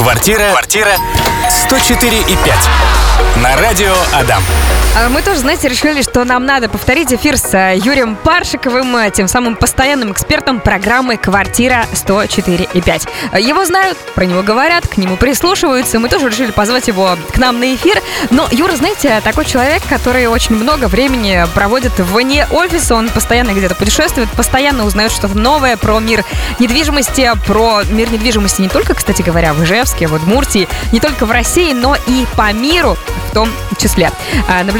Квартира. Квартира. 104 и 5. На радио Адам. А Мы тоже, знаете, решили, что нам надо повторить эфир с э, Юрием Паршиковым, э, тем самым постоянным экспертом программы «Квартира 104 и 5». Э, Его знают, про него говорят, к нему прислушиваются. Мы тоже решили позвать его к нам на эфир. Но Юра, знаете, такой человек, который очень много времени проводит вне офиса. Он постоянно где-то путешествует, постоянно узнает что-то новое про мир недвижимости, про мир недвижимости не только, кстати говоря, в Ижевске, в Удмуртии, не только в России, но и по миру в том числе.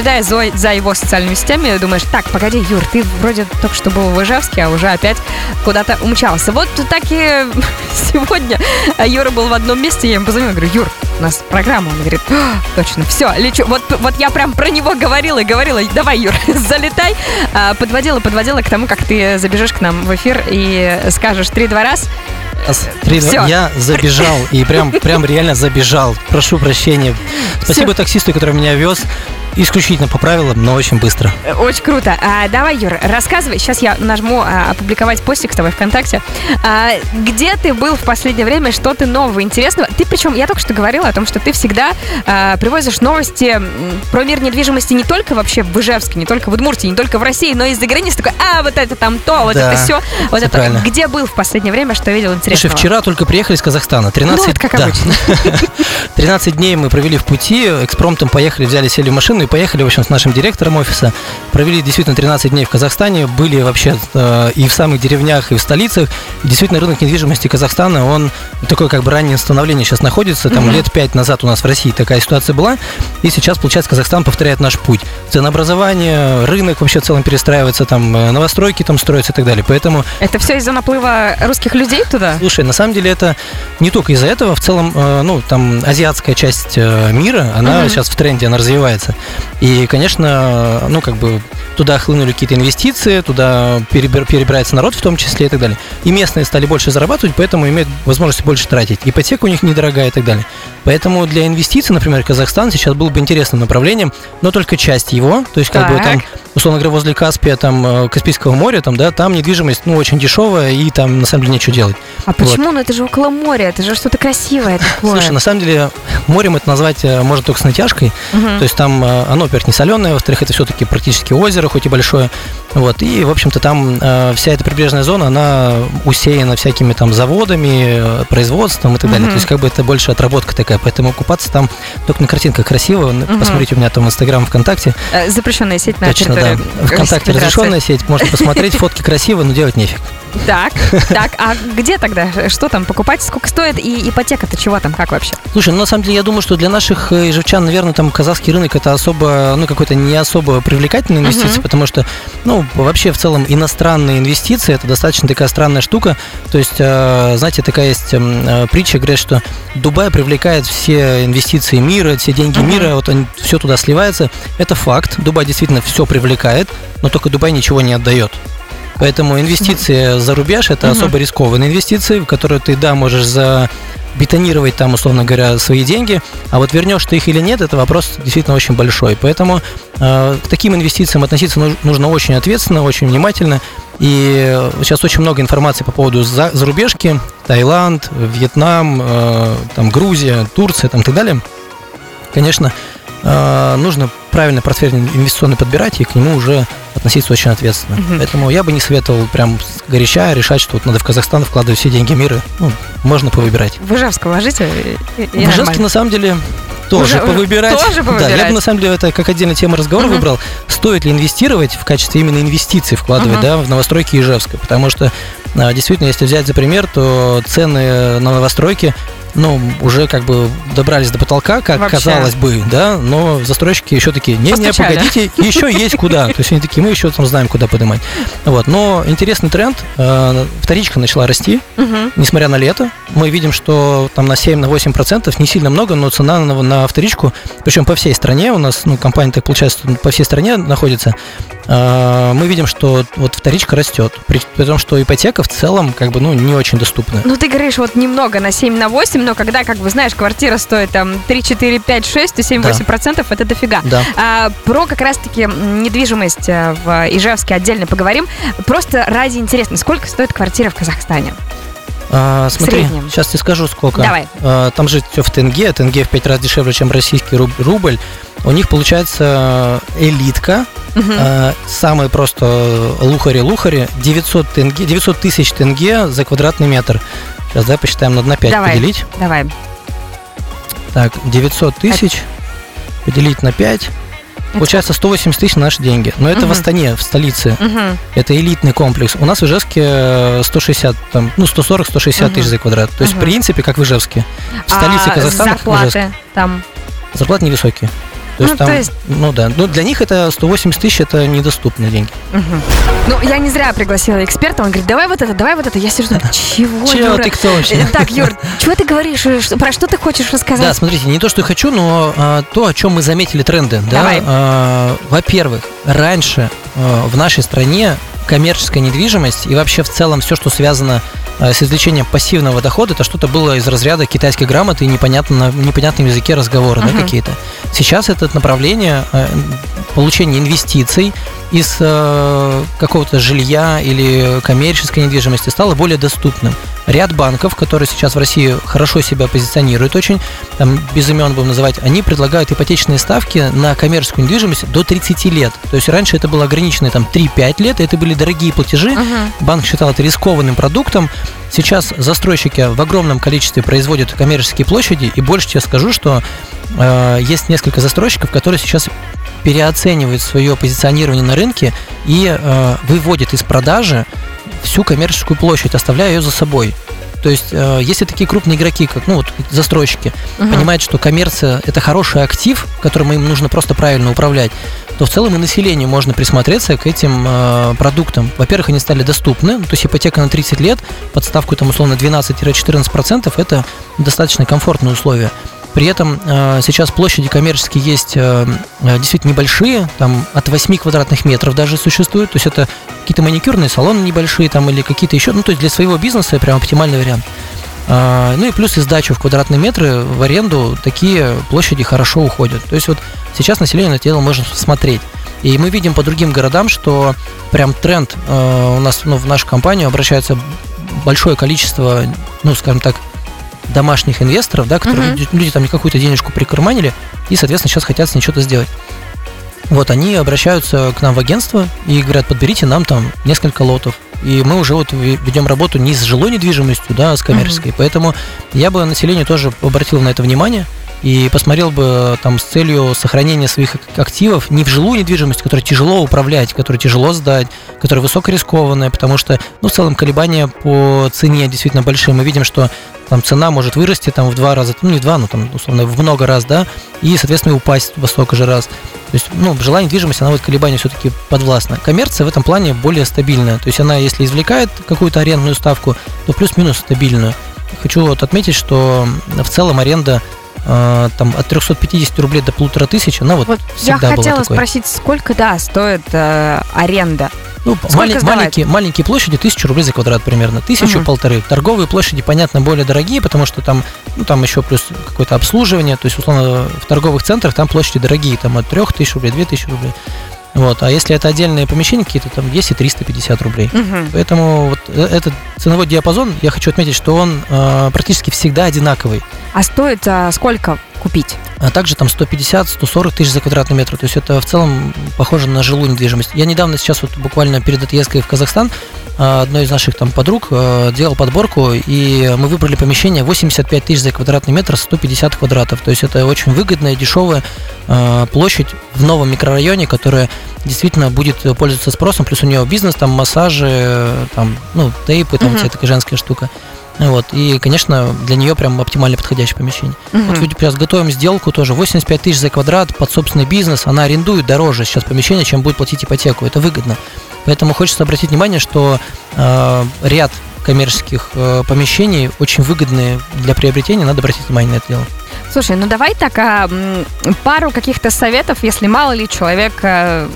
Наблюдая за, за его социальными сетями, думаешь, так, погоди, Юр, ты вроде только что был в Ижевске, а уже опять куда-то умчался. Вот так и сегодня Юра был в одном месте, я ему позвонила, говорю, Юр, у нас программа. Он говорит, «А, точно, все, лечу. Вот, вот я прям про него говорила и говорила, давай, Юр, залетай. А, Подводила, подводила к тому, как ты забежишь к нам в эфир и скажешь три-два раз. Три- Всё. Я забежал и прям, прям реально забежал. Прошу прощения. Спасибо таксисту, который меня вез. Исключительно по правилам, но очень быстро. Э, Очень круто. А, давай, Юр, рассказывай. Сейчас я нажму а, опубликовать постик с тобой ВКонтакте. А, где ты был в последнее время? Что ты нового, интересного? Ты причем, я только что говорила о том, что ты всегда а, привозишь новости про мир недвижимости не только вообще в Ижевске, не только в Удмуртии, не только в России, но и за границей. Такой, а, вот это там то, вот Да, это все. Вот это. правильно. Где был в последнее время, что видел интересного? Слушай, вчера только приехали из Казахстана. 13, Ну, вот как да. обычно. 13 дней мы провели в пути, экспромтом поехали, взяли, сели в машину и поехали, в общем, с нашим директором офиса. Провели действительно 13 дней в Казахстане, были вообще э, и в самых деревнях, и в столицах. Действительно, рынок недвижимости Казахстана, он такое как бы раннее становление сейчас находится. Там лет 5 назад у нас в России такая ситуация была, и сейчас, получается, Казахстан повторяет наш путь. Ценообразование, рынок вообще в целом перестраивается, там э, новостройки там строятся и так далее. Поэтому Это все из-за наплыва русских людей туда? Слушай, на самом деле это не только из-за этого, в целом, э, ну, там, азиатская часть э, мира, она Мгм. сейчас в тренде, она развивается. И, конечно, ну, как бы, туда хлынули какие-то инвестиции, туда перебир- перебирается народ в том числе и так далее. И местные стали больше зарабатывать, поэтому имеют возможность больше тратить. Ипотека у них недорогая и так далее. Поэтому для инвестиций, например, Казахстан сейчас был бы интересным направлением, но только часть его, то есть как бы Так. там условно говоря, возле Каспия, там, э, Каспийского моря, там, да, там недвижимость, ну, очень дешевая, и там, на самом деле, нечего делать. А почему? Ну это же около моря, это же что-то красивое такое. Слушай, на самом деле, морем это назвать э, можно только с натяжкой, Мгм. то есть там э, оно, во-первых, не соленое, во-вторых, это все-таки практически озеро, хоть и большое, вот, и, в общем-то, там э, вся эта прибрежная зона, она усеяна всякими там заводами, производством и так далее, Мгм. то есть, как бы, это больше отработка такая, поэтому купаться там только на картинках красиво, посмотрите у меня там Инстаграм, ВКонтакте, Запрещенная сеть на точно, да, территории Российской ВКонтакте разрешенная сеть, можно посмотреть, фотки красивые, но делать нефиг. Так, так, а где тогда? Что там покупать? Сколько стоит? И ипотека-то чего там? Как вообще? Слушай, ну на самом деле я думаю, что для наших э, ижевчан, наверное, там казахский рынок это особо, ну какой-то не особо привлекательная инвестиция, Мгм. потому что, ну вообще в целом иностранные инвестиции это достаточно такая странная штука. То есть, э, знаете, такая есть м, э, притча, говорят, что Дубай привлекает все инвестиции мира, все деньги Мгм. мира, вот они все туда сливается. Это факт. Дубай действительно все привлекает, но только Дубай ничего не отдает. Поэтому инвестиции за рубеж это Мгм. особо рискованные инвестиции, в которые ты, да, можешь за бетонировать там, условно говоря, свои деньги, а вот вернешь ты их или нет, это вопрос действительно очень большой. Поэтому э, к таким инвестициям относиться нуж- нужно очень ответственно, очень внимательно. И сейчас очень много информации по поводу за- зарубежки, Таиланд, Вьетнам, э, там Грузия, Турция, там и так далее. Конечно, нужно правильно портфель инвестиционный подбирать и к нему уже относиться очень ответственно. Мгм. Поэтому я бы не советовал прям горяча решать, что вот надо в Казахстан вкладывать все деньги мира. Ну, можно повыбирать. В Ижевск вложите? и- Ижевске на самом деле тоже Уже- повыбирать. тоже Да, я повыбирать. бы на самом деле это как отдельная тема разговора Мгм. выбрал. Стоит ли инвестировать в качестве именно инвестиций вкладывать, Мгм. да, в новостройки Ижевска? Потому что а, действительно, если взять за пример, то цены на новостройки ну, уже как бы добрались до потолка, как Вообще. казалось бы, да, но застройщики еще такие, не, не, Постучали. погодите, еще есть куда. То есть они такие, мы еще там знаем, куда поднимать. Вот, но интересный тренд, э, вторичка начала расти, несмотря на лето, мы видим, что там на 7-8% процентов не сильно много, но цена на, на вторичку, причем по всей стране, у нас, ну, компания так получается, по всей стране находится, э, мы видим, что вот вторичка растет, при, при том, что ипотека в целом, как бы, ну, не очень доступна. Ну, ты говоришь, вот немного на 7 на 8, но когда, как бы, знаешь, квартира стоит там 3, 4, 5, 6, то 7-8 процентов это дофига. Да. А, про как раз-таки недвижимость э, в Ижевске отдельно поговорим. Просто ради интересно, сколько стоит квартира в Казахстане? А, смотри, среднем. сейчас тебе скажу сколько. Давай. А, там же все в тенге, тенге в 5 раз дешевле, чем российский руб- рубль. У них получается элитка, Мгм. а, самые просто лухари-лухари, 900, тенге, 900 тысяч тенге за квадратный метр. Сейчас давай посчитаем, надо на 5 Давай. поделить. Давай. Так, 900 тысяч поделить на 5. Получается 180 тысяч наши деньги. Но это Мгм. в Астане, в столице. Мгм. Это элитный комплекс. У нас в Ижевске э, 160, там, ну, 140-160 тысяч Мгм. за квадрат. То есть, Мгм. в принципе, как в Ижевске. В столице а Казахстана, как в Ижевске. зарплаты там. Зарплаты невысокие. То есть Ну, там, то есть- ну да, ну для них это 180 тысяч, это недоступные деньги. Мгм. Ну, я не зря пригласила эксперта. Он говорит, давай вот это, давай вот это. Я сижу, чего, Чего Юра? ты кто вообще? Э, Так, Юр, чего ты говоришь? Э, Про что ты хочешь Да, рассказать? смотрите, не то, что я хочу, но а, то, о чем мы заметили тренды. Да, Давай. А, во-первых, раньше а, в нашей стране коммерческая недвижимость и вообще в целом все, что связано с извлечением пассивного дохода, это что-то было из разряда китайской грамоты и непонятно, на непонятном языке разговора да, Мгм. какие-то. Сейчас это направление а, получения инвестиций из э, какого-то жилья или коммерческой недвижимости стало более доступным. Ряд банков, которые сейчас в России хорошо себя позиционируют очень, там без имен будем называть, они предлагают ипотечные ставки на коммерческую недвижимость до 30 лет. То есть раньше это было ограничено там 3-5 лет, это были дорогие платежи, Мгм. банк считал это рискованным продуктом. Сейчас застройщики в огромном количестве производят коммерческие площади, и больше тебе скажу, что э, есть несколько застройщиков, которые сейчас переоценивают свое позиционирование на рынке и э, выводят из продажи всю коммерческую площадь, оставляя ее за собой. То есть, э, если такие крупные игроки, как ну, вот, застройщики, Мгм. понимают, что коммерция – это хороший актив, которым им нужно просто правильно управлять, то в целом и населению можно присмотреться к этим э, продуктам. Во-первых, они стали доступны, то есть ипотека на 30 лет, под ставку там условно 12-14% – это достаточно комфортные условия. При этом э, сейчас площади коммерческие есть э, э, действительно небольшие, там от 8 квадратных метров даже существуют, то есть это какие-то маникюрные салоны небольшие там или какие-то еще, ну то есть для своего бизнеса прям оптимальный вариант. Ну и плюс и сдачу в квадратные метры в аренду такие площади хорошо уходят. То есть вот сейчас население на это можно смотреть. И мы видим по другим городам, что прям тренд у нас ну, в нашу компанию обращается большое количество, ну скажем так, домашних инвесторов, да, которые Мгм. люди, люди там какую-то денежку прикарманили и, соответственно, сейчас хотят с ней что-то сделать. Вот они обращаются к нам в агентство и говорят, подберите нам там несколько лотов. И мы уже вот ве- ведем работу не с жилой недвижимостью, да, а с коммерческой. Поэтому я бы населению тоже обратил на это внимание и посмотрел бы там с целью сохранения своих ак- активов не в жилую недвижимость, которую тяжело управлять, которую тяжело сдать, которая высокорискованная, потому что, ну, в целом колебания по цене действительно большие. Мы видим, что там цена может вырасти там в два раза, ну, не в два, но там, условно, в много раз, да, и, соответственно, упасть во столько же раз. То есть, ну, жилая недвижимость, она вот колебания все-таки подвластна. Коммерция в этом плане более стабильная. То есть она, если извлекает какую-то арендную ставку, то плюс-минус стабильную. Хочу вот отметить, что в целом аренда э, там от 350 рублей до полутора тысяч, она вот, Вот я всегда была хотела такой. спросить, сколько, да, стоит э, аренда? Ну, малень- маленькие, маленькие площади, тысячу рублей за квадрат примерно, тысячу Мгм. полторы. Торговые площади, понятно, более дорогие, потому что там, ну, там еще плюс какое-то обслуживание, то есть, условно, в торговых центрах там площади дорогие, там от трех тысяч рублей, две тысячи рублей. Вот. А если это отдельные помещения какие-то, там есть и 350 рублей. Мгм. Поэтому вот э- этот ценовой диапазон, я хочу отметить, что он э, практически всегда одинаковый. А стоит а, сколько купить? А также там 150-140 тысяч за квадратный метр. То есть это в целом похоже на жилую недвижимость. Я недавно сейчас вот буквально перед отъездкой в Казахстан одной из наших там подруг э, делал подборку, и мы выбрали помещение 85 тысяч за квадратный метр, 150 квадратов. То есть это очень выгодная, дешевая э, площадь в новом микрорайоне, которая действительно будет пользоваться спросом, плюс у нее бизнес, там массажи, там, ну, тейпы, там Мгм. вся такая женская штука. Вот. И, конечно, для нее прям оптимально подходящее помещение. Мгм. Вот люди сейчас готовим сделку тоже 85 тысяч за квадрат под собственный бизнес. Она арендует дороже сейчас помещение, чем будет платить ипотеку. Это выгодно. Поэтому хочется обратить внимание, что э, ряд коммерческих э, помещений очень выгодные для приобретения. Надо обратить внимание на это дело. Слушай, ну давай так а, пару каких-то советов, если мало ли человек э,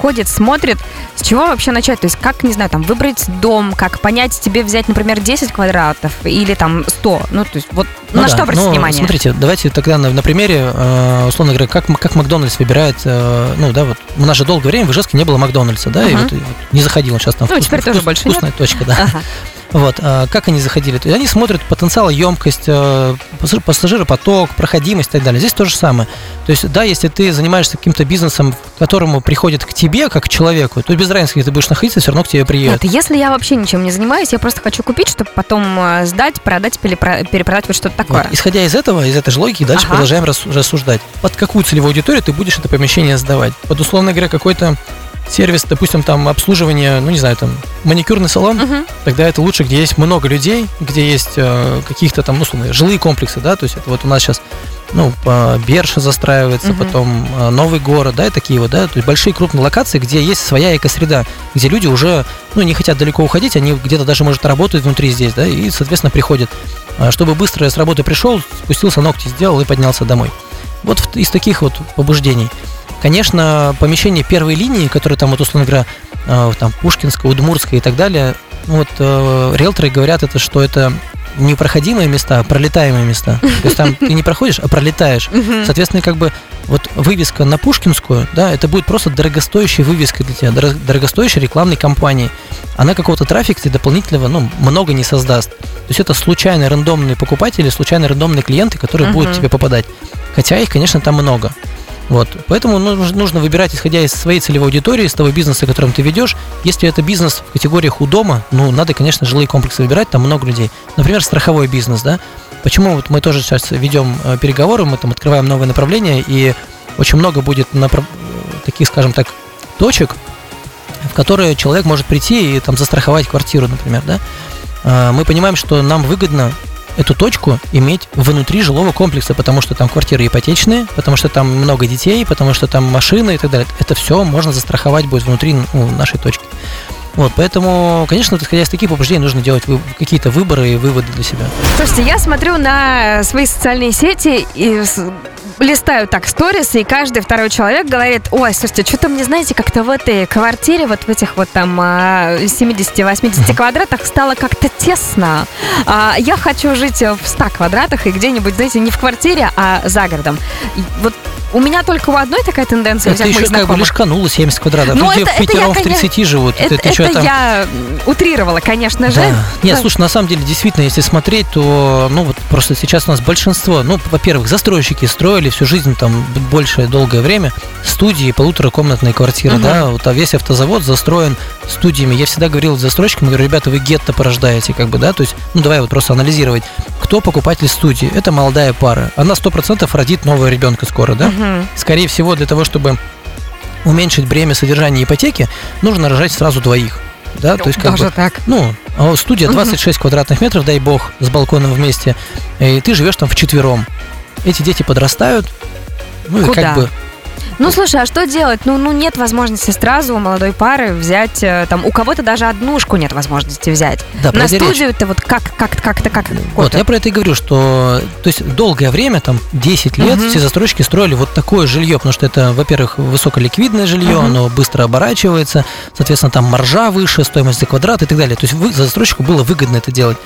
ходит, смотрит, с чего вообще начать? То есть как, не знаю, там выбрать дом, как понять, тебе взять, например, 10 квадратов или там 100? Ну, то есть вот Ну на да, что обратить ну, внимание? Смотрите, давайте тогда на, на примере, э, условно говоря, как, как Макдональдс выбирает, э, ну да, вот у нас же долгое время в Ижевске не было Макдональдса, да, и Ага. вот, и вот не заходил он сейчас там Ну, вкус- теперь тоже вкус- больше вкусная точка, да. Ага. Вот, а как они заходили? То есть они смотрят потенциал, емкость, э, пассажиропоток, проходимость и так далее. Здесь то же самое. То есть, да, если ты занимаешься каким-то бизнесом, к которому приходит к тебе, как к человеку, то без разницы, где ты будешь находиться, все равно к тебе приедет. Нет, если я вообще ничем не занимаюсь, я просто хочу купить, чтобы потом э, сдать, продать, перепродать, вот что-то такое. Вот. Исходя из этого, из этой же логики, дальше ага. продолжаем рассуждать. Под какую целевую аудиторию ты будешь это помещение сдавать? Под, условно говоря, какой-то сервис, допустим, там обслуживание, ну не знаю, там маникюрный салон, uh-huh. тогда это лучше, где есть много людей, где есть э, каких-то там, ну, условно, жилые комплексы, да, то есть это вот у нас сейчас, ну, Берша застраивается, uh-huh. потом э, Новый город, да, и такие вот, да, то есть большие крупные локации, где есть своя экосреда, где люди уже, ну, не хотят далеко уходить, они где-то даже, может, работают внутри здесь, да, и, соответственно, приходят, э, чтобы быстро с работы пришел, спустился, ногти сделал и поднялся домой. Вот из таких вот побуждений. Конечно, помещение первой линии, которые там, вот, условно говоря, э, там Пушкинская, Удмуртская и так далее, ну вот э, риэлторы говорят это, что это непроходимые места, а пролетаемые места. То есть там ты не проходишь, а пролетаешь. Соответственно, как бы вот вывеска на Пушкинскую, да, это будет просто дорогостоящая вывеска для тебя, дорогостоящей рекламной кампании. Она какого-то трафика тебе дополнительного, ну, много не создаст. То есть это случайные рандомные покупатели, случайные рандомные клиенты, которые будут тебе попадать. Хотя их, конечно, там много. Вот. Поэтому нужно выбирать, исходя из своей целевой аудитории, из того бизнеса, которым ты ведешь. Если это бизнес в категориях у дома, ну, надо, конечно, жилые комплексы выбирать, там много людей. Например, страховой бизнес, да. Почему вот мы тоже сейчас ведем э, переговоры, мы там открываем новые направления, и очень много будет направ... таких, скажем так, точек, в которые человек может прийти и там застраховать квартиру, например, да. А, мы понимаем, что нам выгодно эту точку иметь внутри жилого комплекса, потому что там квартиры ипотечные, потому что там много детей, потому что там машины и так далее. Это все можно застраховать будет внутри ну, нашей точки. Вот, поэтому, конечно, исходя из таких побуждений, нужно делать какие-то выборы и выводы для себя. Слушайте, я смотрю на свои социальные сети и листаю так сторис, и каждый второй человек говорит, ой, слушайте, что-то мне, знаете, как-то в этой квартире, вот в этих вот там 70-80 а, квадратах стало как-то тесно. А, я хочу жить в 100 квадратах и где-нибудь, знаете, не в квартире, а за городом. И вот у меня только у одной такая тенденция. Это еще как бы лишканула 70 квадратов. Ну, это, в пятером в 30 живут. Это, это, это там... я утрировала, конечно же. Да. Нет, слушай, на самом деле, действительно, если смотреть, то, ну, вот просто сейчас у нас большинство, ну, во-первых, застройщики строили всю жизнь, там, большее, долгое время, студии, полуторакомнатные квартиры, угу. да, вот а весь автозавод застроен студиями. Я всегда говорил застройщикам, говорю, ребята, вы гетто порождаете, как бы, да, то есть, ну, давай вот просто анализировать, кто покупатель студии. Это молодая пара. Она 100% родит нового ребенка скоро, да? Угу. Скорее всего, для того, чтобы уменьшить бремя содержания ипотеки, нужно рожать сразу двоих. Да, то есть как Даже бы, так. Ну, а студия 26 угу. квадратных метров, дай бог, с балконом вместе, и ты живешь там в четвером. Эти дети подрастают, ну Куда? и как бы ну, слушай, а что делать? Ну, ну нет возможности сразу у молодой пары взять, э, там, у кого-то даже однушку нет возможности взять. Да, На студию это вот как, как, как-то, как Вот, я про это и говорю, что, то есть, долгое время, там, 10 лет, угу. все застройщики строили вот такое жилье, потому что это, во-первых, высоколиквидное жилье, угу. оно быстро оборачивается, соответственно, там маржа выше, стоимость за квадрат и так далее. То есть, вы, застройщику было выгодно это делать.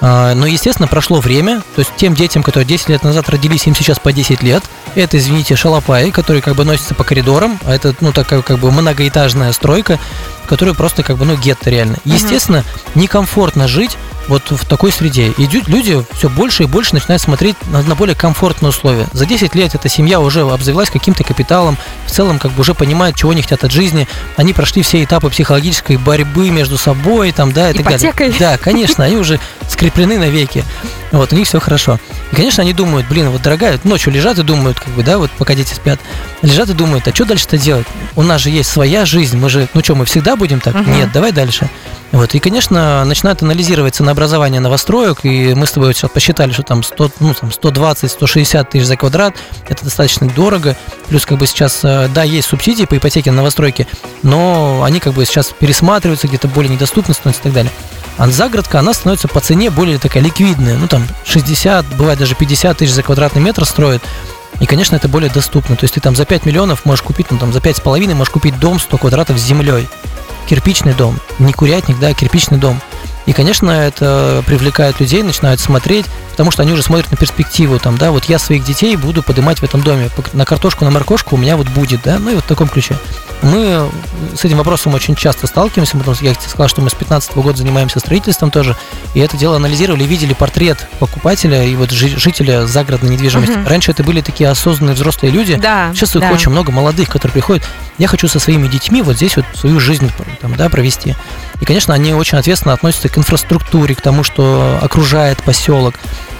А, но, естественно, прошло время, то есть тем детям, которые 10 лет назад родились, им сейчас по 10 лет. Это, извините, шалопаи, которые как бы носятся по коридорам, а это, ну, такая как бы многоэтажная стройка, которая просто как бы, ну, гетто реально. Естественно, некомфортно жить вот в такой среде. И люди все больше и больше начинают смотреть на, на более комфортные условия. За 10 лет эта семья уже обзавелась каким-то капиталом, в целом как бы уже понимают, чего они хотят от жизни. Они прошли все этапы психологической борьбы между собой, там, да, и Ипотекой. так далее. Да, конечно, они уже скреплены навеки. Вот, у них все хорошо. И, конечно, они думают, блин, вот дорогая, ночью лежат и думают, как бы, да, вот пока дети спят, лежат и думают, а что дальше-то делать? У нас же есть своя жизнь, мы же, ну что, мы всегда будем так? Угу. Нет, давай дальше. Вот, и, конечно, начинают анализировать ценообразование новостроек, и мы с тобой сейчас посчитали, что там, 100, ну, там 120-160 тысяч за квадрат, это достаточно дорого, плюс как бы сейчас, э, да, есть субсидии по ипотеке на новостройки, но они как бы сейчас пересматриваются, где-то более недоступны становятся и так далее. А загородка, она становится по цене более такая ликвидная, ну там 60, бывает даже 50 тысяч за квадратный метр строят, и, конечно, это более доступно. То есть ты там за 5 миллионов можешь купить, ну там за 5,5 можешь купить дом 100 квадратов с землей кирпичный дом, не курятник, да, а кирпичный дом. И, конечно, это привлекает людей, начинают смотреть, потому что они уже смотрят на перспективу, там, да, вот я своих детей буду поднимать в этом доме, на картошку, на моркошку у меня вот будет, да, ну и вот в таком ключе. Мы с этим вопросом очень часто сталкиваемся, потому что я тебе сказал, что мы с 15 года занимаемся строительством тоже, и это дело анализировали, видели портрет покупателя и вот жителя загородной недвижимости. Угу. Раньше это были такие осознанные взрослые люди, да, сейчас их да. очень много молодых, которые приходят, я хочу со своими детьми вот здесь вот свою жизнь там, да, провести. И, конечно, они очень ответственно относятся к инфраструктуре, к тому, что окружает поселок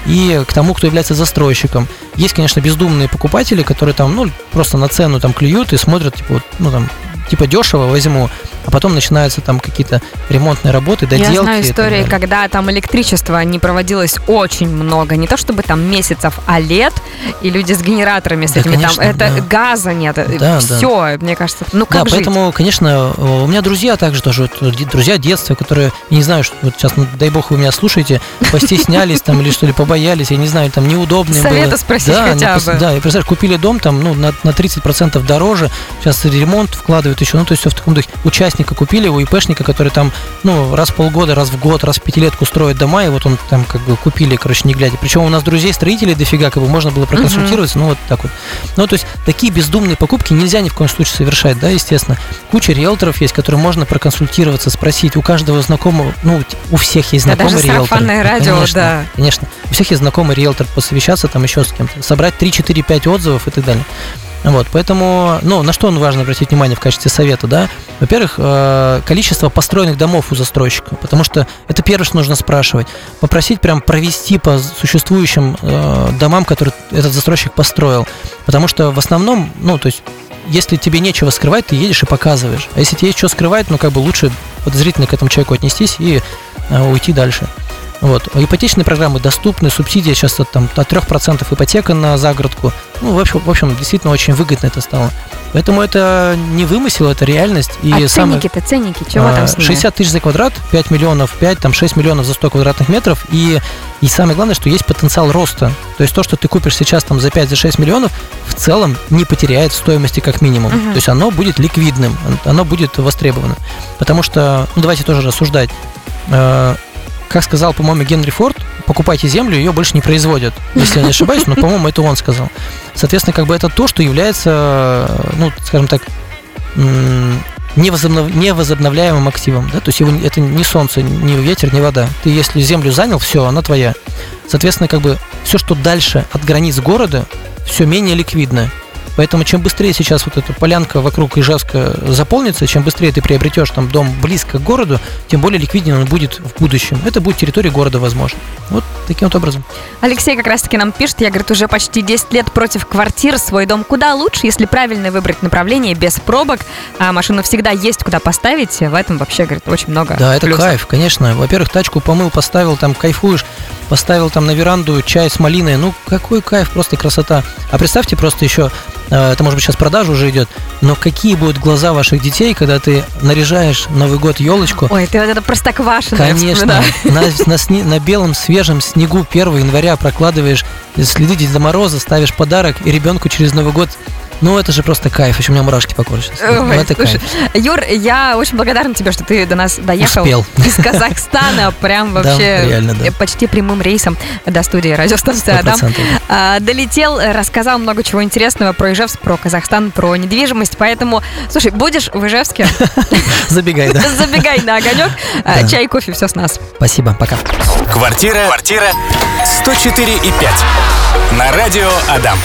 и к тому, кто является застройщиком. Есть, конечно, бездумные покупатели, которые там, ну, просто на цену там клюют и смотрят, типа, ну, там, типа дешево возьму, а потом начинаются там какие-то ремонтные работы, доделки. Я знаю истории, когда там электричество не проводилось очень много, не то чтобы там месяцев, а лет, и люди с генераторами с да, этими конечно, там, это да. газа нет, да, все, да. мне кажется, ну как Да, жить? поэтому, конечно, у меня друзья также тоже, друзья детства, которые, не знаю, что вот сейчас, ну, дай бог, вы меня слушаете, постеснялись там или что ли, побоялись, я не знаю, там неудобно Совета было. спросить да, хотя не, бы. Да, и представляешь, купили дом там, ну, на, на 30% дороже, сейчас ремонт вкладывают еще, ну, то есть все в таком духе. Участника купили, у ИПшника, который там, ну, раз в полгода, раз в год, раз в пятилетку строит дома, и вот он там как бы купили, короче, не глядя. Причем у нас друзей строителей дофига, как бы можно было проконсультироваться, uh-huh. ну, вот так вот. Ну, то есть такие бездумные покупки нельзя ни в коем случае совершать, да, естественно. Куча риэлторов есть, которые можно проконсультироваться, спросить. У каждого знакомого, ну, у всех есть знакомый да, даже риэлтор. радио, конечно, да. Конечно. У всех есть знакомый риэлтор, посовещаться там еще с кем-то, собрать 3, 4, 5 отзывов и так далее. Вот, поэтому, ну, на что важно обратить внимание в качестве совета, да? Во-первых, э, количество построенных домов у застройщика, потому что это первое, что нужно спрашивать. Попросить прям провести по существующим э, домам, которые этот застройщик построил, потому что в основном, ну, то есть если тебе нечего скрывать, ты едешь и показываешь. А если тебе есть что скрывать, ну, как бы лучше подозрительно к этому человеку отнестись и э, уйти дальше. Вот. Ипотечные программы доступны, субсидия сейчас от, там, от 3% ипотека на загородку. Ну, в общем, в общем, действительно очень выгодно это стало. Поэтому это не вымысел, это реальность. И а ценники-то, ценники, чего а, там с 60 тысяч за квадрат, 5 миллионов, 5, там 6 миллионов за 100 квадратных метров. И, и самое главное, что есть потенциал роста. То есть то, что ты купишь сейчас там за 5-6 за миллионов, в целом не потеряет стоимости как минимум. Угу. То есть оно будет ликвидным, оно будет востребовано. Потому что, ну давайте тоже рассуждать как сказал, по-моему, Генри Форд, покупайте землю, ее больше не производят. Если я не ошибаюсь, но, по-моему, это он сказал. Соответственно, как бы это то, что является, ну, скажем так, невозобнов... невозобновляемым активом. Да? То есть его, это не солнце, не ветер, не вода. Ты если землю занял, все, она твоя. Соответственно, как бы все, что дальше от границ города, все менее ликвидно. Поэтому чем быстрее сейчас вот эта полянка вокруг Ижевска заполнится, чем быстрее ты приобретешь там дом близко к городу, тем более ликвиднее он будет в будущем. Это будет территория города, возможно. Вот таким вот образом. Алексей как раз-таки нам пишет, я, говорит, уже почти 10 лет против квартир, свой дом куда лучше, если правильно выбрать направление, без пробок, а машину всегда есть куда поставить, в этом вообще, говорит, очень много Да, это плюсов. кайф, конечно. Во-первых, тачку помыл, поставил, там кайфуешь, поставил там на веранду чай с малиной, ну какой кайф, просто красота. А представьте просто еще Э, это может быть сейчас продажа уже идет, но какие будут глаза ваших детей, когда ты наряжаешь Новый год елочку? Ой, ты вот это простоквашино. Конечно, на, на, сни, на белом свежем снегу 1 января прокладываешь следы Деда Мороза, ставишь подарок, и ребенку через Новый год ну, это же просто кайф. Еще у меня мурашки по коже сейчас. Ой, ну, это слушай, кайф. Юр, я очень благодарна тебе, что ты до нас доехал. Успел. Из Казахстана. Прям вообще да, реально, да. почти прямым рейсом до студии радиостанции Адам. А, долетел, рассказал много чего интересного про Ижевск, про Казахстан, про недвижимость. Поэтому, слушай, будешь в Ижевске? Забегай, да. Забегай на огонек. Чай, кофе, все с нас. Спасибо, пока. Квартира, квартира 104 и 5 на радио Адам.